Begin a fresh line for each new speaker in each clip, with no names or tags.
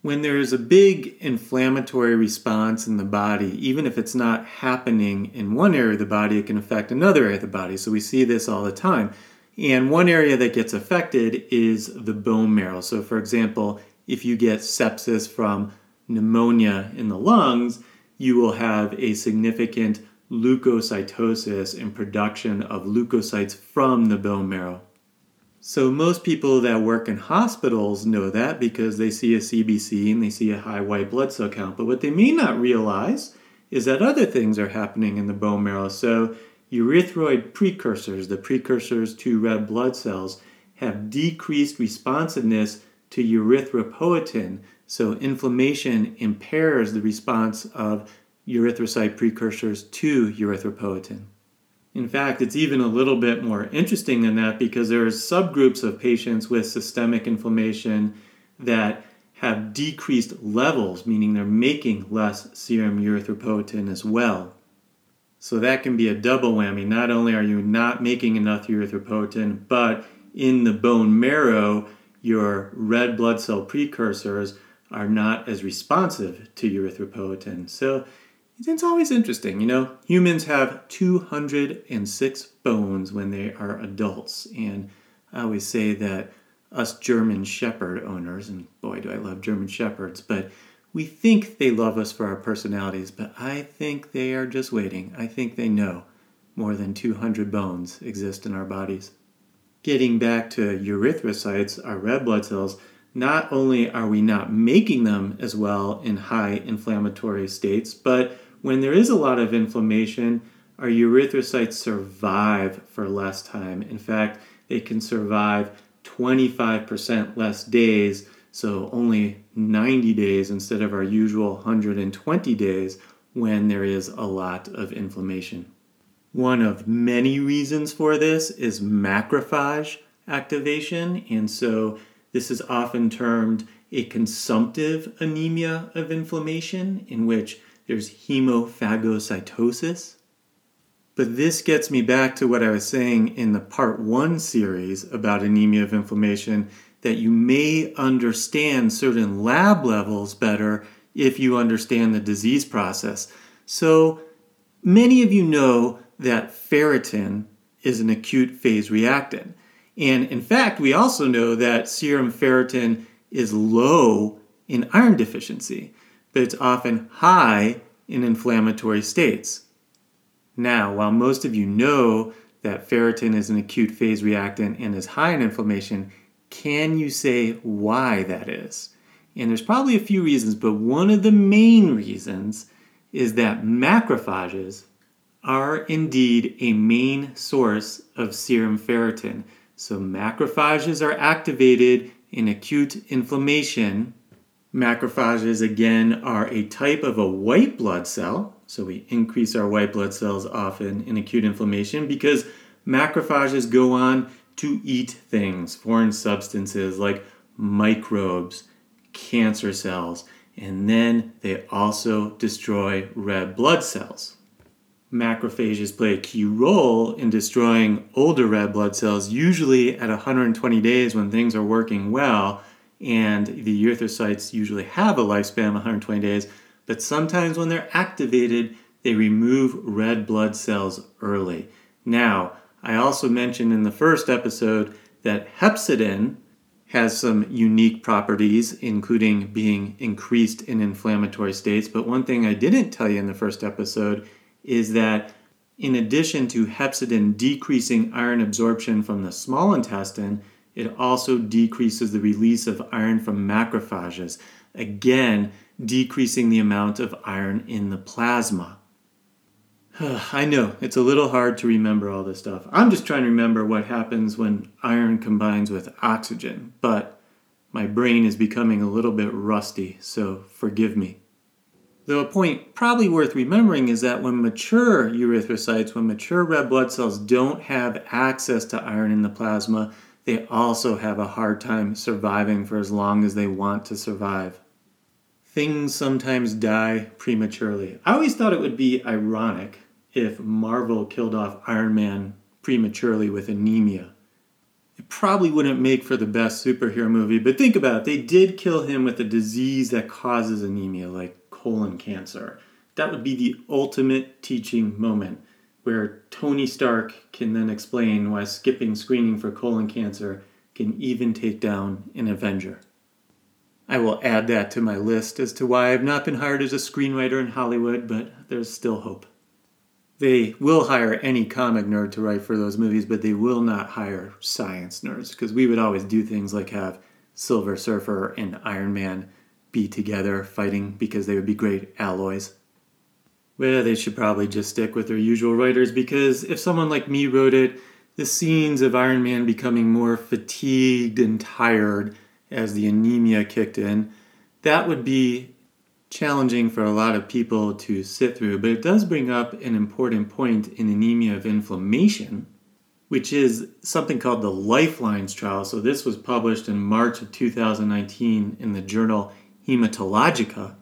When there's a big inflammatory response in the body, even if it's not happening in one area of the body, it can affect another area of the body. So we see this all the time. And one area that gets affected is the bone marrow. So, for example, if you get sepsis from pneumonia in the lungs, you will have a significant leukocytosis and production of leukocytes from the bone marrow. So, most people that work in hospitals know that because they see a CBC and they see a high white blood cell count. But what they may not realize is that other things are happening in the bone marrow. So, erythroid precursors, the precursors to red blood cells, have decreased responsiveness to erythropoietin. So, inflammation impairs the response of erythrocyte precursors to erythropoietin. In fact, it's even a little bit more interesting than that because there are subgroups of patients with systemic inflammation that have decreased levels, meaning they're making less serum erythropoietin as well. So that can be a double whammy. Not only are you not making enough erythropoietin, but in the bone marrow, your red blood cell precursors are not as responsive to erythropoietin. So it's always interesting. You know, humans have 206 bones when they are adults. And I always say that us German Shepherd owners, and boy, do I love German Shepherds, but we think they love us for our personalities, but I think they are just waiting. I think they know more than 200 bones exist in our bodies. Getting back to erythrocytes, our red blood cells, not only are we not making them as well in high inflammatory states, but when there is a lot of inflammation, our erythrocytes survive for less time. In fact, they can survive 25% less days, so only 90 days instead of our usual 120 days when there is a lot of inflammation. One of many reasons for this is macrophage activation, and so this is often termed a consumptive anemia of inflammation, in which there's hemophagocytosis. But this gets me back to what I was saying in the part one series about anemia of inflammation that you may understand certain lab levels better if you understand the disease process. So, many of you know that ferritin is an acute phase reactant. And in fact, we also know that serum ferritin is low in iron deficiency but it's often high in inflammatory states. Now, while most of you know that ferritin is an acute phase reactant and is high in inflammation, can you say why that is? And there's probably a few reasons, but one of the main reasons is that macrophages are indeed a main source of serum ferritin. So macrophages are activated in acute inflammation Macrophages, again, are a type of a white blood cell. So we increase our white blood cells often in acute inflammation because macrophages go on to eat things, foreign substances like microbes, cancer cells, and then they also destroy red blood cells. Macrophages play a key role in destroying older red blood cells, usually at 120 days when things are working well and the erythrocytes usually have a lifespan of 120 days, but sometimes when they're activated, they remove red blood cells early. Now, I also mentioned in the first episode that hepcidin has some unique properties, including being increased in inflammatory states. But one thing I didn't tell you in the first episode is that in addition to hepcidin decreasing iron absorption from the small intestine, it also decreases the release of iron from macrophages, again, decreasing the amount of iron in the plasma. I know it's a little hard to remember all this stuff. I'm just trying to remember what happens when iron combines with oxygen, but my brain is becoming a little bit rusty, so forgive me. Though a point probably worth remembering is that when mature erythrocytes, when mature red blood cells don't have access to iron in the plasma, they also have a hard time surviving for as long as they want to survive. Things sometimes die prematurely. I always thought it would be ironic if Marvel killed off Iron Man prematurely with anemia. It probably wouldn't make for the best superhero movie, but think about it. They did kill him with a disease that causes anemia, like colon cancer. That would be the ultimate teaching moment where Tony Stark can then explain why skipping screening for colon cancer can even take down an Avenger. I will add that to my list as to why I've not been hired as a screenwriter in Hollywood, but there's still hope. They will hire any comic nerd to write for those movies, but they will not hire science nerds because we would always do things like have Silver Surfer and Iron Man be together fighting because they would be great alloys. Well, they should probably just stick with their usual writers because if someone like me wrote it, the scenes of Iron Man becoming more fatigued and tired as the anemia kicked in, that would be challenging for a lot of people to sit through, but it does bring up an important point in anemia of inflammation, which is something called the Lifelines trial. So, this was published in March of 2019 in the journal Haematologica.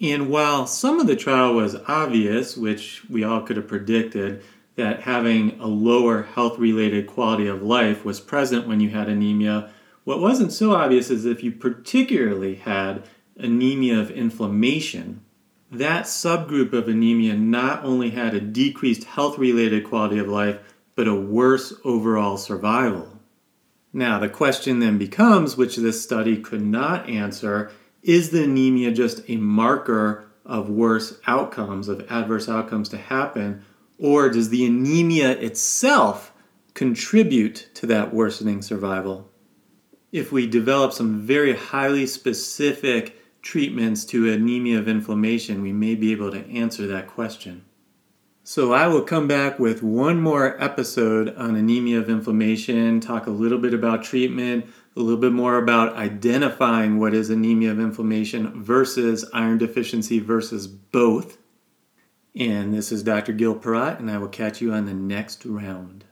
And while some of the trial was obvious, which we all could have predicted, that having a lower health related quality of life was present when you had anemia, what wasn't so obvious is if you particularly had anemia of inflammation, that subgroup of anemia not only had a decreased health related quality of life, but a worse overall survival. Now, the question then becomes, which this study could not answer, is the anemia just a marker of worse outcomes, of adverse outcomes to happen, or does the anemia itself contribute to that worsening survival? If we develop some very highly specific treatments to anemia of inflammation, we may be able to answer that question. So, I will come back with one more episode on anemia of inflammation, talk a little bit about treatment, a little bit more about identifying what is anemia of inflammation versus iron deficiency versus both. And this is Dr. Gil Perrott, and I will catch you on the next round.